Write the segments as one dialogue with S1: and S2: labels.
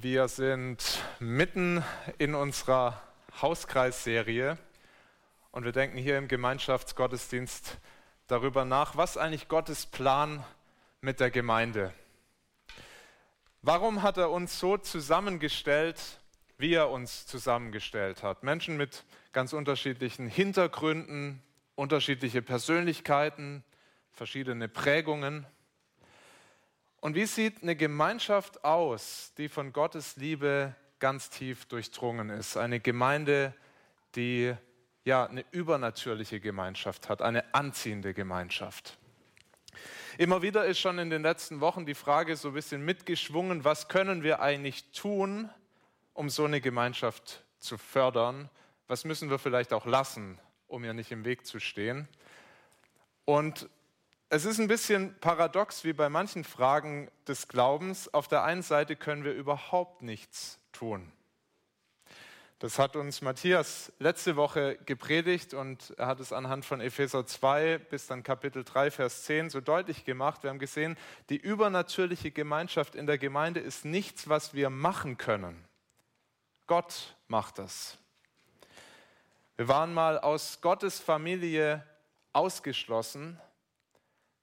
S1: Wir sind mitten in unserer Hauskreisserie und wir denken hier im Gemeinschaftsgottesdienst darüber nach, was eigentlich Gottes Plan mit der Gemeinde. Warum hat er uns so zusammengestellt, wie er uns zusammengestellt hat? Menschen mit ganz unterschiedlichen Hintergründen, unterschiedliche Persönlichkeiten, verschiedene Prägungen. Und wie sieht eine Gemeinschaft aus, die von Gottes Liebe ganz tief durchdrungen ist? Eine Gemeinde, die ja eine übernatürliche Gemeinschaft hat, eine anziehende Gemeinschaft. Immer wieder ist schon in den letzten Wochen die Frage so ein bisschen mitgeschwungen, was können wir eigentlich tun, um so eine Gemeinschaft zu fördern? Was müssen wir vielleicht auch lassen, um ihr nicht im Weg zu stehen? Und es ist ein bisschen paradox wie bei manchen Fragen des Glaubens. Auf der einen Seite können wir überhaupt nichts tun. Das hat uns Matthias letzte Woche gepredigt und er hat es anhand von Epheser 2 bis dann Kapitel 3, Vers 10 so deutlich gemacht. Wir haben gesehen, die übernatürliche Gemeinschaft in der Gemeinde ist nichts, was wir machen können. Gott macht das. Wir waren mal aus Gottes Familie ausgeschlossen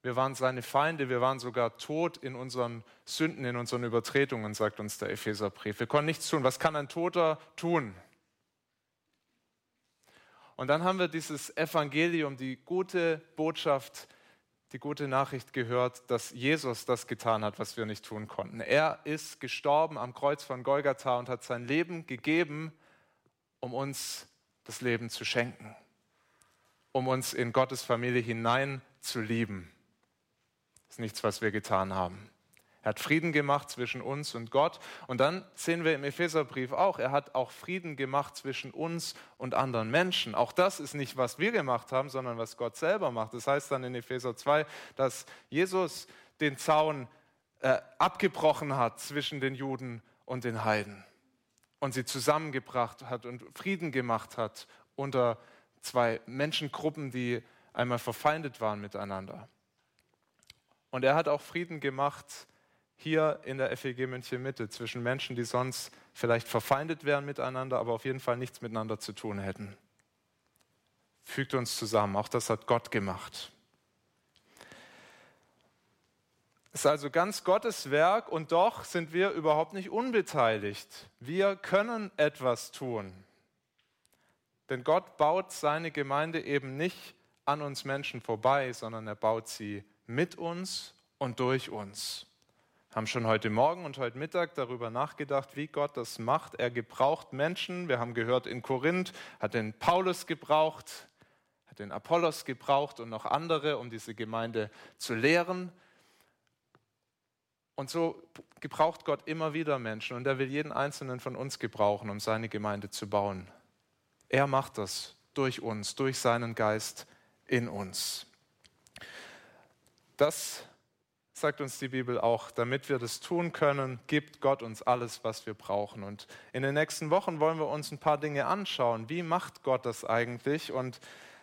S1: wir waren seine Feinde, wir waren sogar tot in unseren Sünden, in unseren Übertretungen, sagt uns der Epheserbrief. Wir konnten nichts tun. Was kann ein Toter tun? Und dann haben wir dieses Evangelium, die gute Botschaft, die gute Nachricht gehört, dass Jesus das getan hat, was wir nicht tun konnten. Er ist gestorben am Kreuz von Golgatha und hat sein Leben gegeben, um uns das Leben zu schenken, um uns in Gottes Familie hinein zu lieben. Ist nichts, was wir getan haben. Er hat Frieden gemacht zwischen uns und Gott. Und dann sehen wir im Epheserbrief auch, er hat auch Frieden gemacht zwischen uns und anderen Menschen. Auch das ist nicht, was wir gemacht haben, sondern was Gott selber macht. Das heißt dann in Epheser 2, dass Jesus den Zaun äh, abgebrochen hat zwischen den Juden und den Heiden und sie zusammengebracht hat und Frieden gemacht hat unter zwei Menschengruppen, die einmal verfeindet waren miteinander. Und er hat auch Frieden gemacht hier in der FEG München Mitte zwischen Menschen, die sonst vielleicht verfeindet wären miteinander, aber auf jeden Fall nichts miteinander zu tun hätten. Fügt uns zusammen. Auch das hat Gott gemacht. Es ist also ganz Gottes Werk und doch sind wir überhaupt nicht unbeteiligt. Wir können etwas tun. Denn Gott baut seine Gemeinde eben nicht an uns Menschen vorbei, sondern er baut sie mit uns und durch uns. Wir haben schon heute Morgen und heute Mittag darüber nachgedacht, wie Gott das macht. Er gebraucht Menschen. Wir haben gehört, in Korinth hat den Paulus gebraucht, hat den Apollos gebraucht und noch andere, um diese Gemeinde zu lehren. Und so gebraucht Gott immer wieder Menschen und er will jeden einzelnen von uns gebrauchen, um seine Gemeinde zu bauen. Er macht das durch uns, durch seinen Geist in uns. Das sagt uns die Bibel auch, damit wir das tun können, gibt Gott uns alles, was wir brauchen. Und in den nächsten Wochen wollen wir uns ein paar Dinge anschauen. Wie macht Gott das eigentlich? Und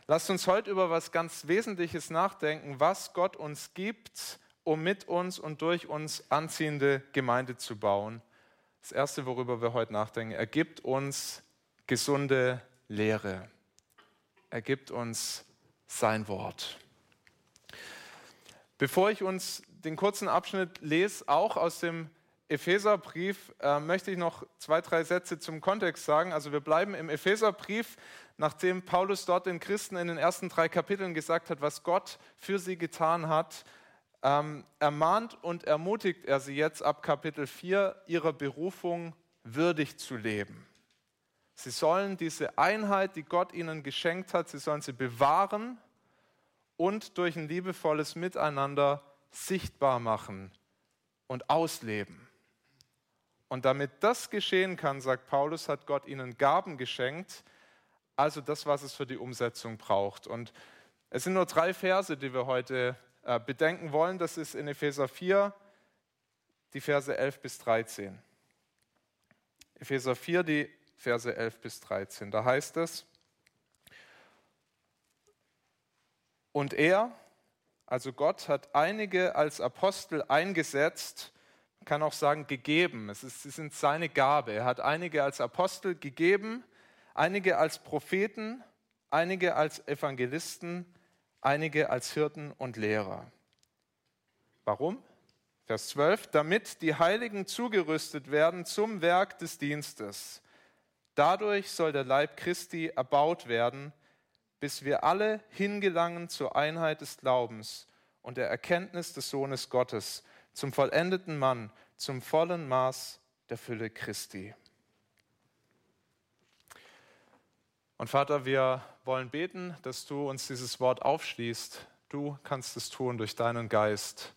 S1: lasst uns heute über was ganz Wesentliches nachdenken, was Gott uns gibt, um mit uns und durch uns anziehende Gemeinde zu bauen. Das Erste, worüber wir heute nachdenken, er gibt uns gesunde Lehre. Er gibt uns sein Wort. Bevor ich uns den kurzen Abschnitt lese, auch aus dem Epheserbrief, äh, möchte ich noch zwei, drei Sätze zum Kontext sagen. Also wir bleiben im Epheserbrief, nachdem Paulus dort den Christen in den ersten drei Kapiteln gesagt hat, was Gott für sie getan hat, ähm, ermahnt und ermutigt er sie jetzt ab Kapitel 4, ihrer Berufung würdig zu leben. Sie sollen diese Einheit, die Gott ihnen geschenkt hat, sie sollen sie bewahren und durch ein liebevolles Miteinander sichtbar machen und ausleben. Und damit das geschehen kann, sagt Paulus, hat Gott ihnen Gaben geschenkt, also das, was es für die Umsetzung braucht. Und es sind nur drei Verse, die wir heute äh, bedenken wollen. Das ist in Epheser 4, die Verse 11 bis 13. Epheser 4, die Verse 11 bis 13. Da heißt es, Und er, also Gott, hat einige als Apostel eingesetzt, kann auch sagen gegeben. Es, ist, es sind seine Gabe. Er hat einige als Apostel gegeben, einige als Propheten, einige als Evangelisten, einige als Hirten und Lehrer. Warum? Vers 12, damit die Heiligen zugerüstet werden zum Werk des Dienstes. Dadurch soll der Leib Christi erbaut werden, bis wir alle hingelangen zur Einheit des Glaubens und der Erkenntnis des Sohnes Gottes, zum vollendeten Mann, zum vollen Maß der Fülle Christi. Und Vater, wir wollen beten, dass du uns dieses Wort aufschließt. Du kannst es tun durch deinen Geist.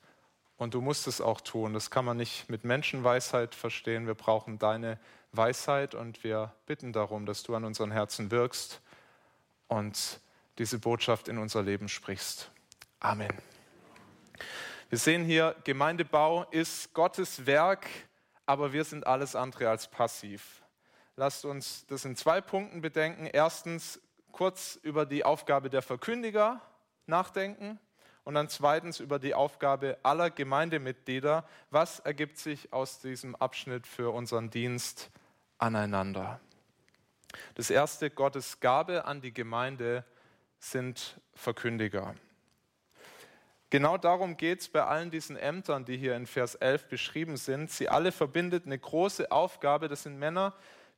S1: Und du musst es auch tun. Das kann man nicht mit Menschenweisheit verstehen. Wir brauchen deine Weisheit und wir bitten darum, dass du an unseren Herzen wirkst und diese Botschaft in unser Leben sprichst. Amen. Wir sehen hier, Gemeindebau ist Gottes Werk, aber wir sind alles andere als passiv. Lasst uns das in zwei Punkten bedenken. Erstens kurz über die Aufgabe der Verkündiger nachdenken und dann zweitens über die Aufgabe aller Gemeindemitglieder. Was ergibt sich aus diesem Abschnitt für unseren Dienst aneinander? Das erste, Gottes Gabe an die Gemeinde sind Verkündiger. Genau darum geht es bei allen diesen Ämtern, die hier in Vers 11 beschrieben sind. Sie alle verbindet eine große Aufgabe. Das sind Männer,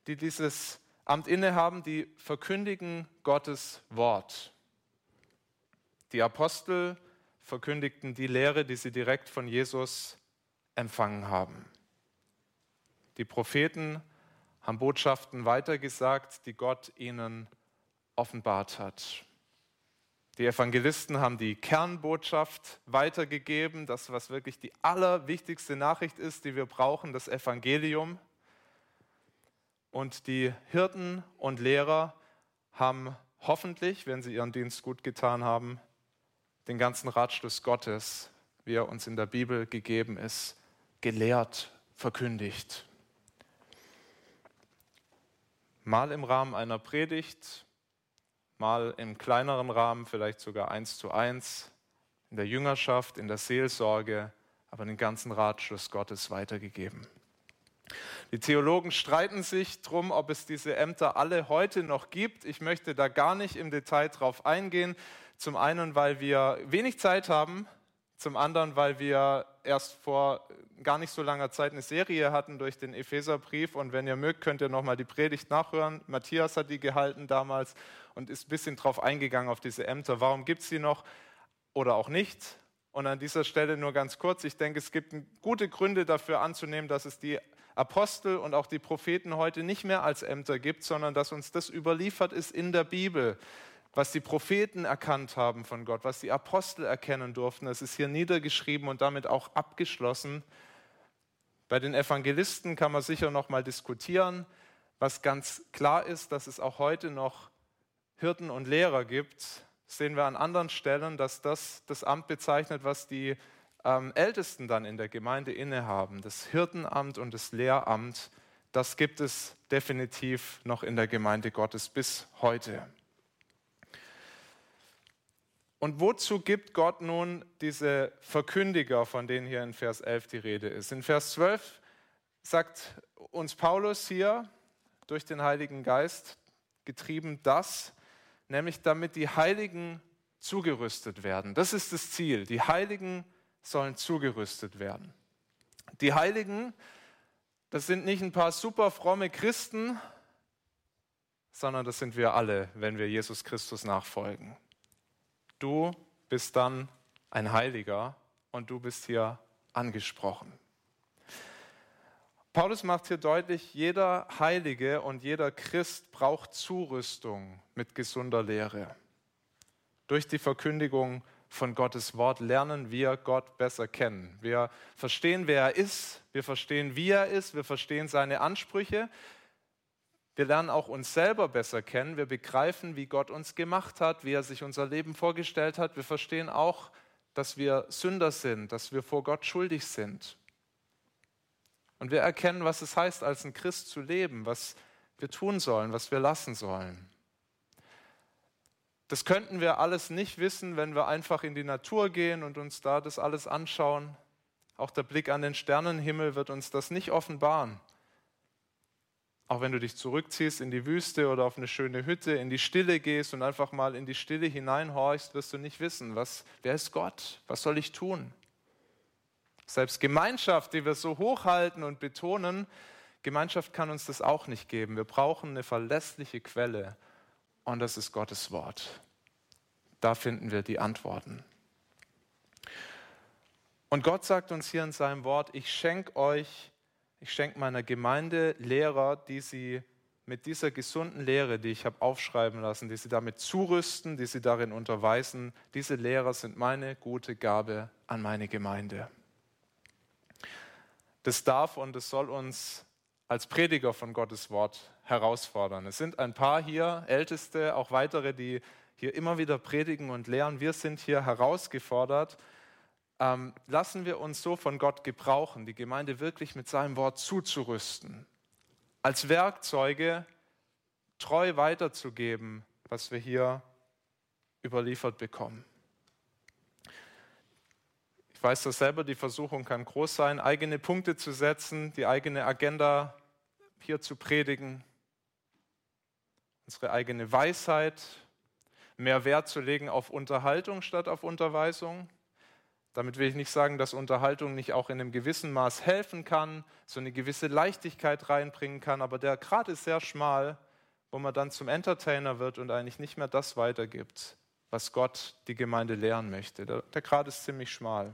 S1: die dieses Amt innehaben, die verkündigen Gottes Wort. Die Apostel verkündigten die Lehre, die sie direkt von Jesus empfangen haben. Die Propheten haben Botschaften weitergesagt, die Gott ihnen offenbart hat. Die Evangelisten haben die Kernbotschaft weitergegeben, das, was wirklich die allerwichtigste Nachricht ist, die wir brauchen, das Evangelium. Und die Hirten und Lehrer haben hoffentlich, wenn sie ihren Dienst gut getan haben, den ganzen Ratschluss Gottes, wie er uns in der Bibel gegeben ist, gelehrt, verkündigt. Mal im Rahmen einer Predigt, mal im kleineren Rahmen, vielleicht sogar eins zu eins, in der Jüngerschaft, in der Seelsorge, aber den ganzen Ratschluss Gottes weitergegeben. Die Theologen streiten sich darum, ob es diese Ämter alle heute noch gibt. Ich möchte da gar nicht im Detail drauf eingehen. Zum einen, weil wir wenig Zeit haben, zum anderen, weil wir erst vor gar nicht so langer Zeit eine Serie hatten durch den Epheserbrief. Und wenn ihr mögt, könnt ihr nochmal die Predigt nachhören. Matthias hat die gehalten damals und ist ein bisschen drauf eingegangen auf diese Ämter. Warum gibt es sie noch oder auch nicht? Und an dieser Stelle nur ganz kurz. Ich denke, es gibt gute Gründe dafür anzunehmen, dass es die Apostel und auch die Propheten heute nicht mehr als Ämter gibt, sondern dass uns das überliefert ist in der Bibel, was die Propheten erkannt haben von Gott, was die Apostel erkennen durften. Es ist hier niedergeschrieben und damit auch abgeschlossen. Bei den Evangelisten kann man sicher noch mal diskutieren. Was ganz klar ist, dass es auch heute noch Hirten und Lehrer gibt, sehen wir an anderen Stellen, dass das das Amt bezeichnet, was die ähm, Ältesten dann in der Gemeinde innehaben, das Hirtenamt und das Lehramt, das gibt es definitiv noch in der Gemeinde Gottes bis heute. Und wozu gibt Gott nun diese Verkündiger, von denen hier in Vers 11 die Rede ist? In Vers 12 sagt uns Paulus hier durch den Heiligen Geist getrieben das, nämlich damit die Heiligen zugerüstet werden. Das ist das Ziel. Die Heiligen sollen zugerüstet werden. Die Heiligen, das sind nicht ein paar super fromme Christen, sondern das sind wir alle, wenn wir Jesus Christus nachfolgen. Du bist dann ein Heiliger und du bist hier angesprochen. Paulus macht hier deutlich, jeder Heilige und jeder Christ braucht Zurüstung mit gesunder Lehre. Durch die Verkündigung von Gottes Wort lernen wir Gott besser kennen. Wir verstehen, wer er ist, wir verstehen, wie er ist, wir verstehen seine Ansprüche. Wir lernen auch uns selber besser kennen. Wir begreifen, wie Gott uns gemacht hat, wie er sich unser Leben vorgestellt hat. Wir verstehen auch, dass wir Sünder sind, dass wir vor Gott schuldig sind. Und wir erkennen, was es heißt, als ein Christ zu leben, was wir tun sollen, was wir lassen sollen. Das könnten wir alles nicht wissen, wenn wir einfach in die Natur gehen und uns da das alles anschauen. auch der Blick an den Sternenhimmel wird uns das nicht offenbaren. Auch wenn du dich zurückziehst in die Wüste oder auf eine schöne Hütte, in die Stille gehst und einfach mal in die Stille hineinhorchst, wirst du nicht wissen, was, wer ist Gott? Was soll ich tun? Selbst Gemeinschaft, die wir so hochhalten und betonen, Gemeinschaft kann uns das auch nicht geben. Wir brauchen eine verlässliche Quelle und das ist Gottes Wort. Da finden wir die Antworten. Und Gott sagt uns hier in seinem Wort, ich schenke euch, ich schenke meiner Gemeinde Lehrer, die sie mit dieser gesunden Lehre, die ich habe aufschreiben lassen, die sie damit zurüsten, die sie darin unterweisen, diese Lehrer sind meine gute Gabe an meine Gemeinde. Das darf und es soll uns als Prediger von Gottes Wort herausfordern. Es sind ein paar hier, Älteste, auch weitere, die hier immer wieder predigen und lehren. Wir sind hier herausgefordert. Ähm, lassen wir uns so von Gott gebrauchen, die Gemeinde wirklich mit seinem Wort zuzurüsten, als Werkzeuge treu weiterzugeben, was wir hier überliefert bekommen. Ich weiß das selber, die Versuchung kann groß sein, eigene Punkte zu setzen, die eigene Agenda hier zu predigen, unsere eigene Weisheit, mehr Wert zu legen auf Unterhaltung statt auf Unterweisung. Damit will ich nicht sagen, dass Unterhaltung nicht auch in einem gewissen Maß helfen kann, so eine gewisse Leichtigkeit reinbringen kann, aber der Grad ist sehr schmal, wo man dann zum Entertainer wird und eigentlich nicht mehr das weitergibt, was Gott die Gemeinde lehren möchte. Der, Grad ist ziemlich schmal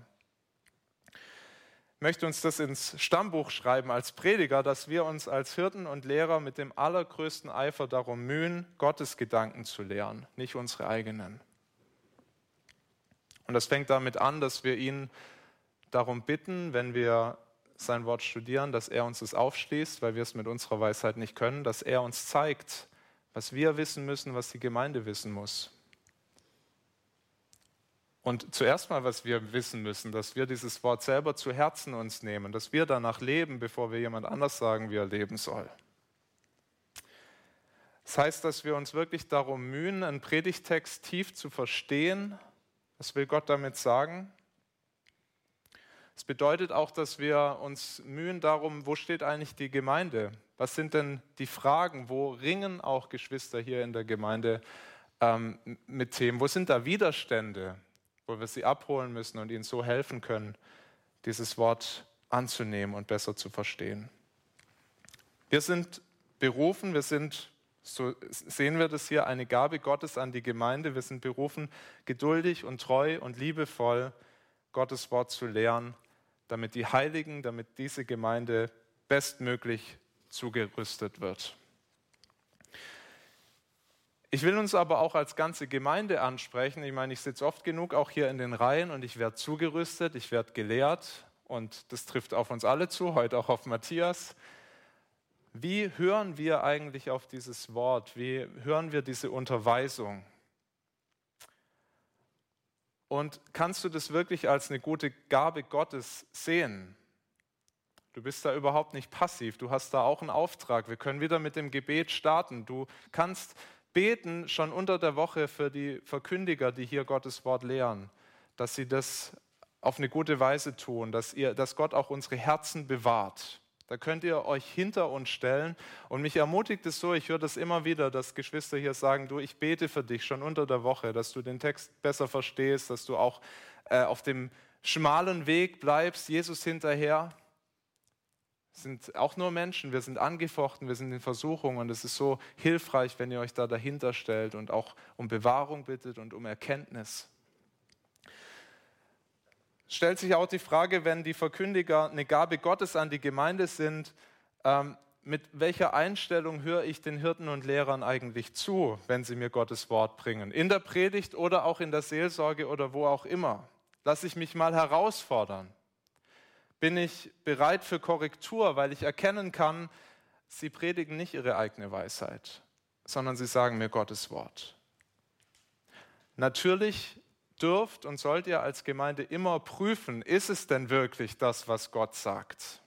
S1: möchte uns das ins Stammbuch schreiben als Prediger, dass wir uns als Hirten und Lehrer mit dem allergrößten Eifer darum mühen, Gottes Gedanken zu lehren, nicht unsere eigenen. Und das fängt damit an, dass wir ihn darum bitten, wenn wir sein Wort studieren, dass er uns es aufschließt, weil wir es mit unserer Weisheit nicht können, dass er uns zeigt, was wir wissen müssen, was die Gemeinde wissen muss. Und zuerst mal, was wir wissen müssen, dass wir dieses Wort selber zu Herzen uns nehmen, dass wir danach leben, bevor wir jemand anders sagen, wie er leben soll. Das heißt, dass wir uns wirklich darum mühen, einen Predigtext tief zu verstehen. Was will Gott damit sagen? Es bedeutet auch, dass wir uns mühen darum, wo steht eigentlich die Gemeinde? Was sind denn die Fragen? Wo ringen auch Geschwister hier in der Gemeinde ähm, mit Themen? Wo sind da Widerstände? wo wir sie abholen müssen und ihnen so helfen können, dieses Wort anzunehmen und besser zu verstehen. Wir sind berufen, wir sind, so sehen wir das hier, eine Gabe Gottes an die Gemeinde. Wir sind berufen, geduldig und treu und liebevoll Gottes Wort zu lehren, damit die Heiligen, damit diese Gemeinde bestmöglich zugerüstet wird. Ich will uns aber auch als ganze Gemeinde ansprechen. Ich meine, ich sitze oft genug auch hier in den Reihen und ich werde zugerüstet, ich werde gelehrt und das trifft auf uns alle zu, heute auch auf Matthias. Wie hören wir eigentlich auf dieses Wort? Wie hören wir diese Unterweisung? Und kannst du das wirklich als eine gute Gabe Gottes sehen? Du bist da überhaupt nicht passiv. Du hast da auch einen Auftrag. Wir können wieder mit dem Gebet starten. Du kannst beten schon unter der Woche für die Verkündiger, die hier Gottes Wort lehren, dass sie das auf eine gute Weise tun, dass, ihr, dass Gott auch unsere Herzen bewahrt. Da könnt ihr euch hinter uns stellen. Und mich ermutigt es so, ich höre das immer wieder, dass Geschwister hier sagen, du, ich bete für dich schon unter der Woche, dass du den Text besser verstehst, dass du auch äh, auf dem schmalen Weg bleibst, Jesus hinterher sind auch nur Menschen, wir sind angefochten, wir sind in Versuchung und es ist so hilfreich, wenn ihr euch da dahinter stellt und auch um Bewahrung bittet und um Erkenntnis. Stellt sich auch die Frage, wenn die Verkündiger eine Gabe Gottes an die Gemeinde sind, ähm, mit welcher Einstellung höre ich den Hirten und Lehrern eigentlich zu, wenn sie mir Gottes Wort bringen? In der Predigt oder auch in der Seelsorge oder wo auch immer. Lass ich mich mal herausfordern bin ich bereit für Korrektur, weil ich erkennen kann, sie predigen nicht ihre eigene Weisheit, sondern sie sagen mir Gottes Wort. Natürlich dürft und sollt ihr als Gemeinde immer prüfen, ist es denn wirklich das, was Gott sagt?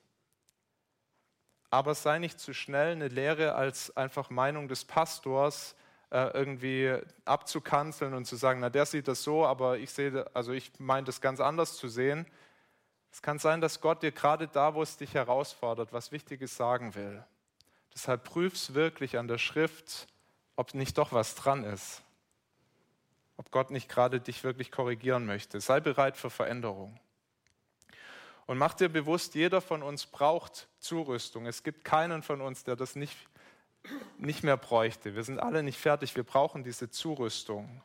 S1: Aber sei nicht zu schnell, eine Lehre als einfach Meinung des Pastors äh, irgendwie abzukanzeln und zu sagen, na der sieht das so, aber ich sehe, also ich meine das ganz anders zu sehen Es kann sein, dass Gott dir gerade da, wo es dich herausfordert, was Wichtiges sagen will. Deshalb prüf's wirklich an der Schrift, ob nicht doch was dran ist. Ob Gott nicht gerade dich wirklich korrigieren möchte. Sei bereit für Veränderung. Und mach dir bewusst, jeder von uns braucht Zurüstung. Es gibt keinen von uns, der das nicht, nicht mehr bräuchte. Wir sind alle nicht fertig. Wir brauchen diese Zurüstung.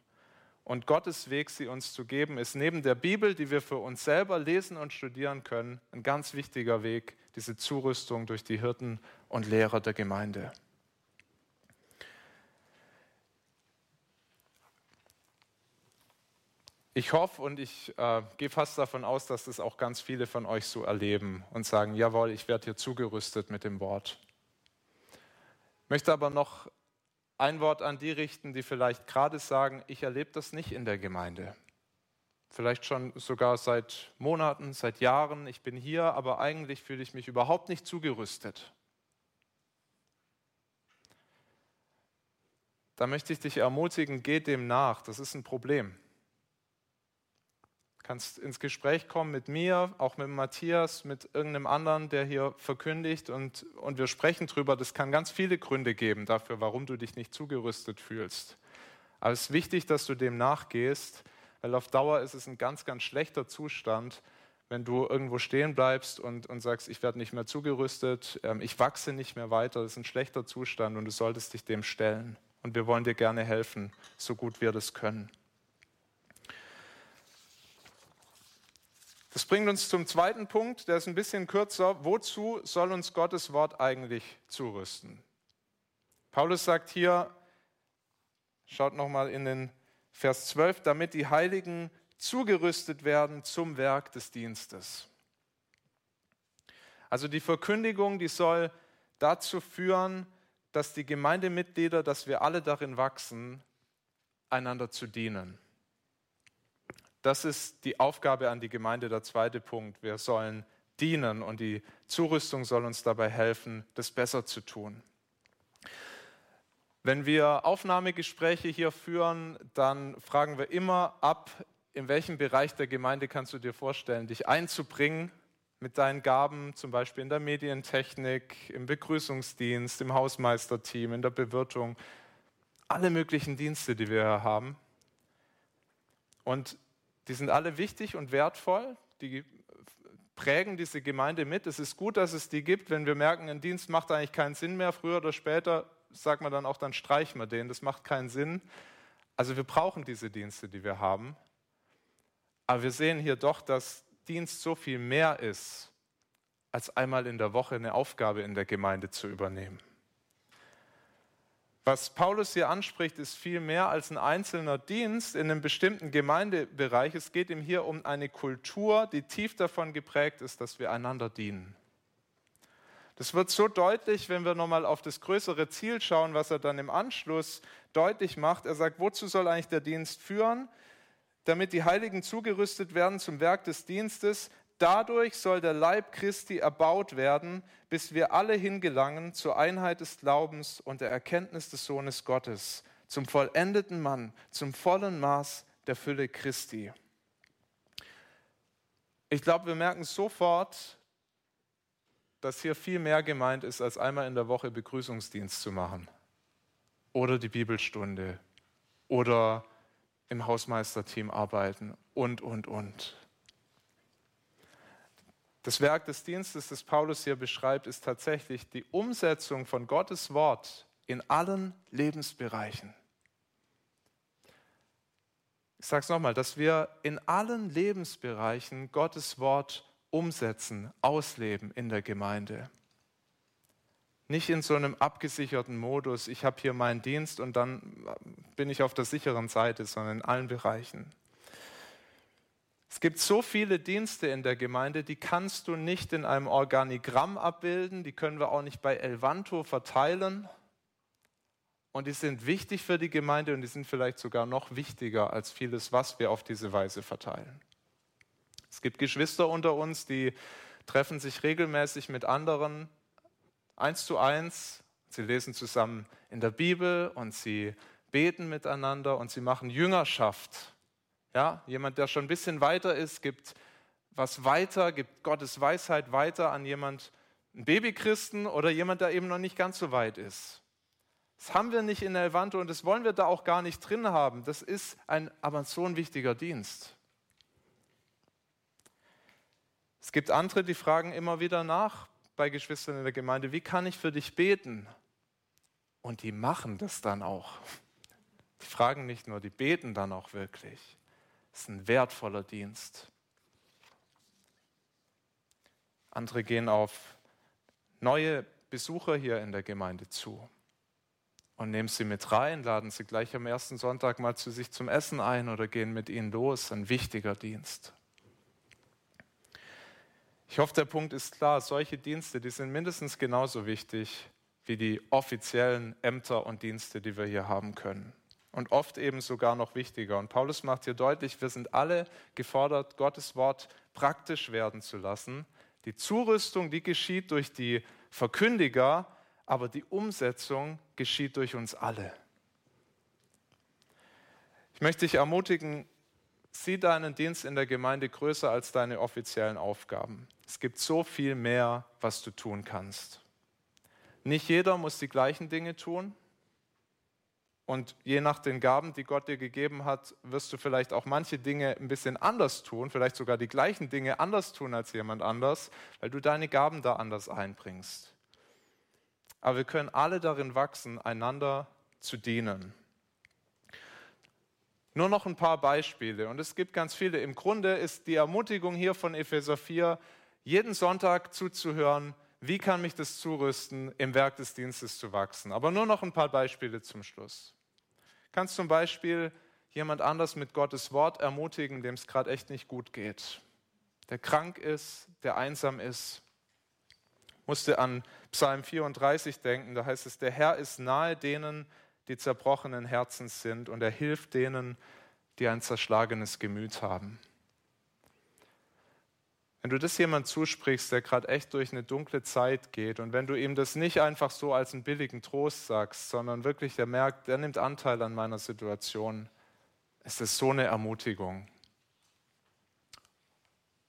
S1: Und Gottes Weg, sie uns zu geben, ist neben der Bibel, die wir für uns selber lesen und studieren können, ein ganz wichtiger Weg, diese Zurüstung durch die Hirten und Lehrer der Gemeinde. Ich hoffe und ich äh, gehe fast davon aus, dass das auch ganz viele von euch so erleben und sagen, jawohl, ich werde hier zugerüstet mit dem Wort. Ich möchte aber noch ein Wort an die richten, die vielleicht gerade sagen, ich erlebe das nicht in der Gemeinde. Vielleicht schon sogar seit Monaten, seit Jahren. Ich bin hier, aber eigentlich fühle ich mich überhaupt nicht zugerüstet. Da möchte ich dich ermutigen, geh dem nach. Das ist ein Problem kannst ins Gespräch kommen mit mir, auch mit Matthias, mit irgendeinem anderen, der hier verkündigt und, und wir sprechen drüber. Das kann ganz viele Gründe geben dafür, warum du dich nicht zugerüstet fühlst. Aber es ist wichtig, dass du dem nachgehst, weil auf Dauer ist es ein ganz, ganz schlechter Zustand, wenn du irgendwo stehen bleibst und, und sagst, ich werde nicht mehr zugerüstet, ähm, ich wachse nicht mehr weiter. Das ist ein schlechter Zustand und du solltest dich dem stellen. Und wir wollen dir gerne helfen, so gut wir das können. Das bringt uns zum zweiten Punkt, der ist ein bisschen kürzer. Wozu soll uns Gottes Wort eigentlich zurüsten? Paulus sagt hier, schaut nochmal in den Vers 12, damit die Heiligen zugerüstet werden zum Werk des Dienstes. Also die Verkündigung, die soll dazu führen, dass die Gemeindemitglieder, dass wir alle darin wachsen, einander zu dienen. Das ist die Aufgabe an die Gemeinde, der zweite Punkt. Wir sollen dienen und die Zurüstung soll uns dabei helfen, das besser zu tun. Wenn wir Aufnahmegespräche hier führen, dann fragen wir immer ab, in welchem Bereich der Gemeinde kannst du dir vorstellen, dich einzubringen mit deinen Gaben, zum Beispiel in der Medientechnik, im Begrüßungsdienst, im Hausmeisterteam, in der Bewirtung, alle möglichen Dienste, die wir hier haben. Und die sind alle wichtig und wertvoll. Die prägen diese Gemeinde mit. Es ist gut, dass es die gibt. Wenn wir merken, ein Dienst macht eigentlich keinen Sinn mehr, früher oder später sagt man dann auch, dann streichen wir den. Das macht keinen Sinn. Also wir brauchen diese Dienste, die wir haben. Aber wir sehen hier doch, dass Dienst so viel mehr ist, als einmal in der Woche eine Aufgabe in der Gemeinde zu übernehmen. Was Paulus hier anspricht, ist viel mehr als ein einzelner Dienst in einem bestimmten Gemeindebereich. Es geht ihm hier um eine Kultur, die tief davon geprägt ist, dass wir einander dienen. Das wird so deutlich, wenn wir nochmal auf das größere Ziel schauen, was er dann im Anschluss deutlich macht. Er sagt, wozu soll eigentlich der Dienst führen? Damit die Heiligen zugerüstet werden zum Werk des Dienstes, Dadurch soll der Leib Christi erbaut werden, bis wir alle hingelangen zur Einheit des Glaubens und der Erkenntnis des Sohnes Gottes, zum vollendeten Mann, zum vollen Maß der Fülle Christi. Ich glaube, wir merken sofort, dass hier viel mehr gemeint ist, als einmal in der Woche Begrüßungsdienst zu machen oder die Bibelstunde oder im Hausmeisterteam arbeiten und, und, und. Das Werk des Dienstes, das Paulus hier beschreibt, ist tatsächlich die Umsetzung von Gottes Wort in allen Lebensbereichen. Ich sage es nochmal, dass wir in allen Lebensbereichen Gottes Wort umsetzen, ausleben in der Gemeinde. Nicht in so einem abgesicherten Modus, ich habe hier meinen Dienst und dann bin ich auf der sicheren Seite, sondern in allen Bereichen. Es gibt so viele Dienste in der Gemeinde, die kannst du nicht in einem Organigramm abbilden, die können wir auch nicht bei Elvanto verteilen. Und die sind wichtig für die Gemeinde und die sind vielleicht sogar noch wichtiger als vieles, was wir auf diese Weise verteilen. Es gibt Geschwister unter uns, die treffen sich regelmäßig mit anderen eins zu eins. Sie lesen zusammen in der Bibel und sie beten miteinander und sie machen Jüngerschaft ja, jemand, der schon ein bisschen weiter ist, gibt was weiter, gibt Gottes Weisheit weiter an jemand, einen Babychristen oder jemand, der eben noch nicht ganz so weit ist. Das haben wir nicht in der Levante und das wollen wir da auch gar nicht drin haben. Das ist ein, aber so ein wichtiger Dienst. Es gibt andere, die fragen immer wieder nach bei Geschwistern in der Gemeinde, wie kann ich für dich beten? Und die machen das dann auch. Die fragen nicht nur, die beten dann auch wirklich. Das ist ein wertvoller Dienst. Andere gehen auf neue Besucher hier in der Gemeinde zu und nehmen sie mit rein, laden sie gleich am ersten Sonntag mal zu sich zum Essen ein oder gehen mit ihnen los. Ein wichtiger Dienst. Ich hoffe, der Punkt ist klar. Solche Dienste, die sind mindestens genauso wichtig wie die offiziellen Ämter und Dienste, die wir hier haben können. Und oft eben sogar noch wichtiger. Und Paulus macht hier deutlich, wir sind alle gefordert, Gottes Wort praktisch werden zu lassen. Die Zurüstung, die geschieht durch die Verkündiger, aber die Umsetzung geschieht durch uns alle. Ich möchte dich ermutigen, sieh deinen Dienst in der Gemeinde größer als deine offiziellen Aufgaben. Es gibt so viel mehr, was du tun kannst. Nicht jeder muss die gleichen Dinge tun. Und je nach den Gaben, die Gott dir gegeben hat, wirst du vielleicht auch manche Dinge ein bisschen anders tun, vielleicht sogar die gleichen Dinge anders tun als jemand anders, weil du deine Gaben da anders einbringst aber wir können alle darin wachsen, einander zu dienen. Nur noch ein paar Beispiele und es gibt ganz viele. Im Grunde ist die Ermutigung hier von Epheser 4, jeden Sonntag zuzuhören, wie kann mich das zurüsten, im Werk des Dienstes zu wachsen. Aber nur noch ein paar Beispiele zum Schluss. Kannst zum Beispiel jemand anders mit Gottes Wort ermutigen, dem es gerade echt nicht gut geht, der krank ist, der einsam ist, musste an Psalm 34 denken, da heißt es, der Herr ist nahe denen, die zerbrochenen Herzens sind und er hilft denen, die ein zerschlagenes Gemüt haben. Wenn du das jemand zusprichst, der gerade echt durch eine dunkle Zeit geht und wenn du ihm das nicht einfach so als einen billigen Trost sagst, sondern wirklich der merkt, der nimmt Anteil an meiner Situation, ist es so eine Ermutigung.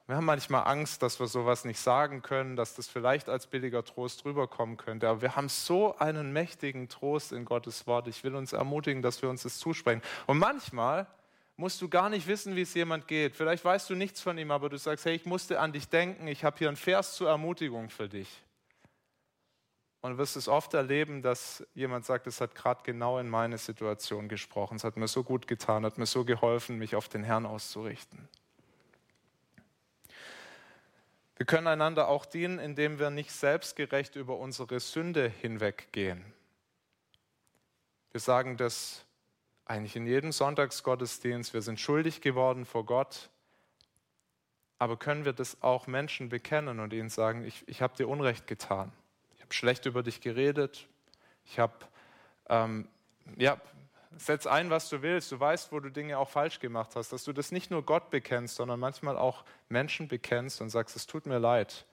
S1: Wir haben manchmal Angst, dass wir sowas nicht sagen können, dass das vielleicht als billiger Trost rüberkommen könnte. Aber wir haben so einen mächtigen Trost in Gottes Wort. Ich will uns ermutigen, dass wir uns das zusprechen. Und manchmal musst du gar nicht wissen, wie es jemand geht. Vielleicht weißt du nichts von ihm, aber du sagst, hey, ich musste an dich denken. Ich habe hier einen Vers zur Ermutigung für dich. Und du wirst es oft erleben, dass jemand sagt, es hat gerade genau in meine Situation gesprochen. Es hat mir so gut getan, hat mir so geholfen, mich auf den Herrn auszurichten. Wir können einander auch dienen, indem wir nicht selbstgerecht über unsere Sünde hinweggehen. Wir sagen das eigentlich in jedem Sonntagsgottesdienst, wir sind schuldig geworden vor Gott. Aber können wir das auch Menschen bekennen und ihnen sagen, ich, ich habe dir Unrecht getan. Ich habe schlecht über dich geredet. Ich habe ähm, ja, setz ein, was du willst. Du weißt, wo du Dinge auch falsch gemacht hast. Dass du das nicht nur Gott bekennst, sondern manchmal auch Menschen bekennst und sagst, es tut mir leid.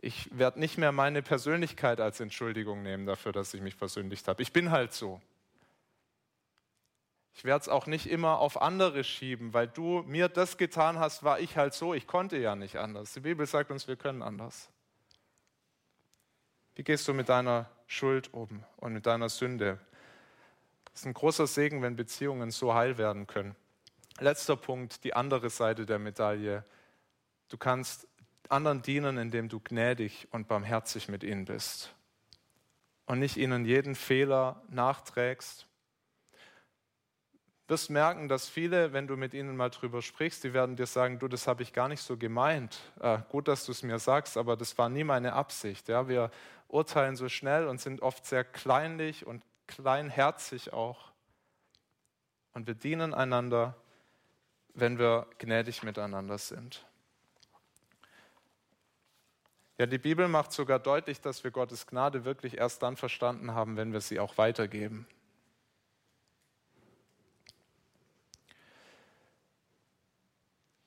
S1: Ich werde nicht mehr meine Persönlichkeit als Entschuldigung nehmen dafür, dass ich mich versündigt habe. Ich bin halt so. Ich werde es auch nicht immer auf andere schieben, weil du mir das getan hast, war ich halt so. Ich konnte ja nicht anders. Die Bibel sagt uns, wir können anders. Wie gehst du mit deiner Schuld um und mit deiner Sünde? Es ist ein großer Segen, wenn Beziehungen so heil werden können. Letzter Punkt, die andere Seite der Medaille. Du kannst anderen dienen, indem du gnädig und barmherzig mit ihnen bist und nicht ihnen jeden Fehler nachträgst. Wirst merken, dass viele, wenn du mit ihnen mal drüber sprichst, die werden dir sagen, du, das habe ich gar nicht so gemeint. Äh, gut, dass du es mir sagst, aber das war nie meine Absicht. Ja, wir urteilen so schnell und sind oft sehr kleinlich und kleinherzig auch. Und wir dienen einander, wenn wir gnädig miteinander sind. Ja, die Bibel macht sogar deutlich, dass wir Gottes Gnade wirklich erst dann verstanden haben, wenn wir sie auch weitergeben.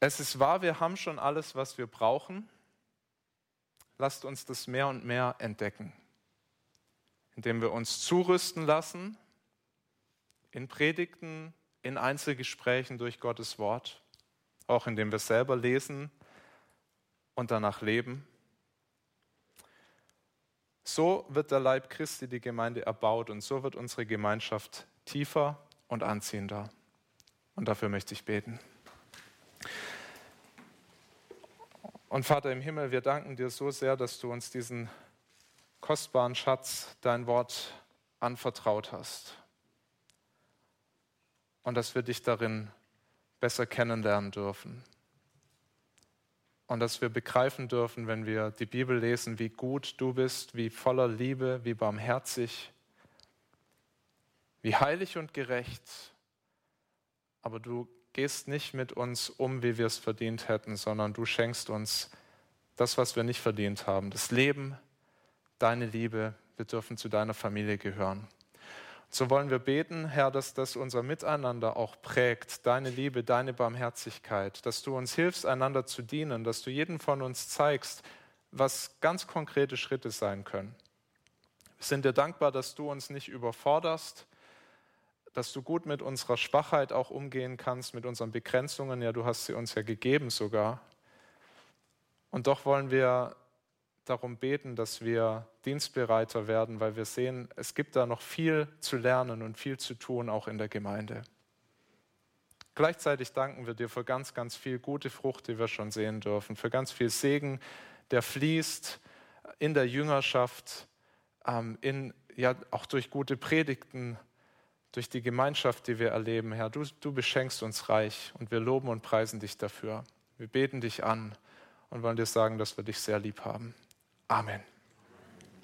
S1: Es ist wahr, wir haben schon alles, was wir brauchen. Lasst uns das mehr und mehr entdecken indem wir uns zurüsten lassen in Predigten, in Einzelgesprächen durch Gottes Wort. auch indem wir selber lesen und danach leben. So wird der Leib Christi, die Gemeinde, erbaut und so wird unsere Gemeinschaft tiefer und anziehender. Und dafür möchte ich beten. Und Vater im Himmel, wir danken dir so sehr, dass du uns diesen kostbaren Schatz, dein Wort, anvertraut hast. Und dass wir dich darin besser kennenlernen dürfen. Und dass wir begreifen dürfen, wenn wir die Bibel lesen, wie gut du bist, wie voller Liebe, wie barmherzig, wie heilig und gerecht. Aber du gehst nicht mit uns um, wie wir es verdient hätten, sondern du schenkst uns das, was wir nicht verdient haben, das Leben, deine Liebe. Wir dürfen zu deiner Familie gehören. So wollen wir beten, Herr, dass das unser Miteinander auch prägt, deine Liebe, deine Barmherzigkeit, dass du uns hilfst, einander zu dienen, dass du jeden von uns zeigst, was ganz konkrete Schritte sein können. Wir sind dir dankbar, dass du uns nicht überforderst, dass du gut mit unserer Schwachheit auch umgehen kannst, mit unseren Begrenzungen. Ja, du hast sie uns ja gegeben sogar. Und doch wollen wir darum beten, dass wir dienstbereiter werden, weil wir sehen, es gibt da noch viel zu lernen und viel zu tun, auch in der Gemeinde. Gleichzeitig danken wir dir für ganz, ganz viel gute Frucht, die wir schon sehen dürfen, für ganz viel Segen, der fließt in der Jüngerschaft, ähm, in, ja, auch durch gute Predigten, durch die Gemeinschaft, die wir erleben. Herr, du, du beschenkst uns reich und wir loben und preisen dich dafür. Wir beten dich an und wollen dir sagen, dass wir dich sehr lieb haben. Amen.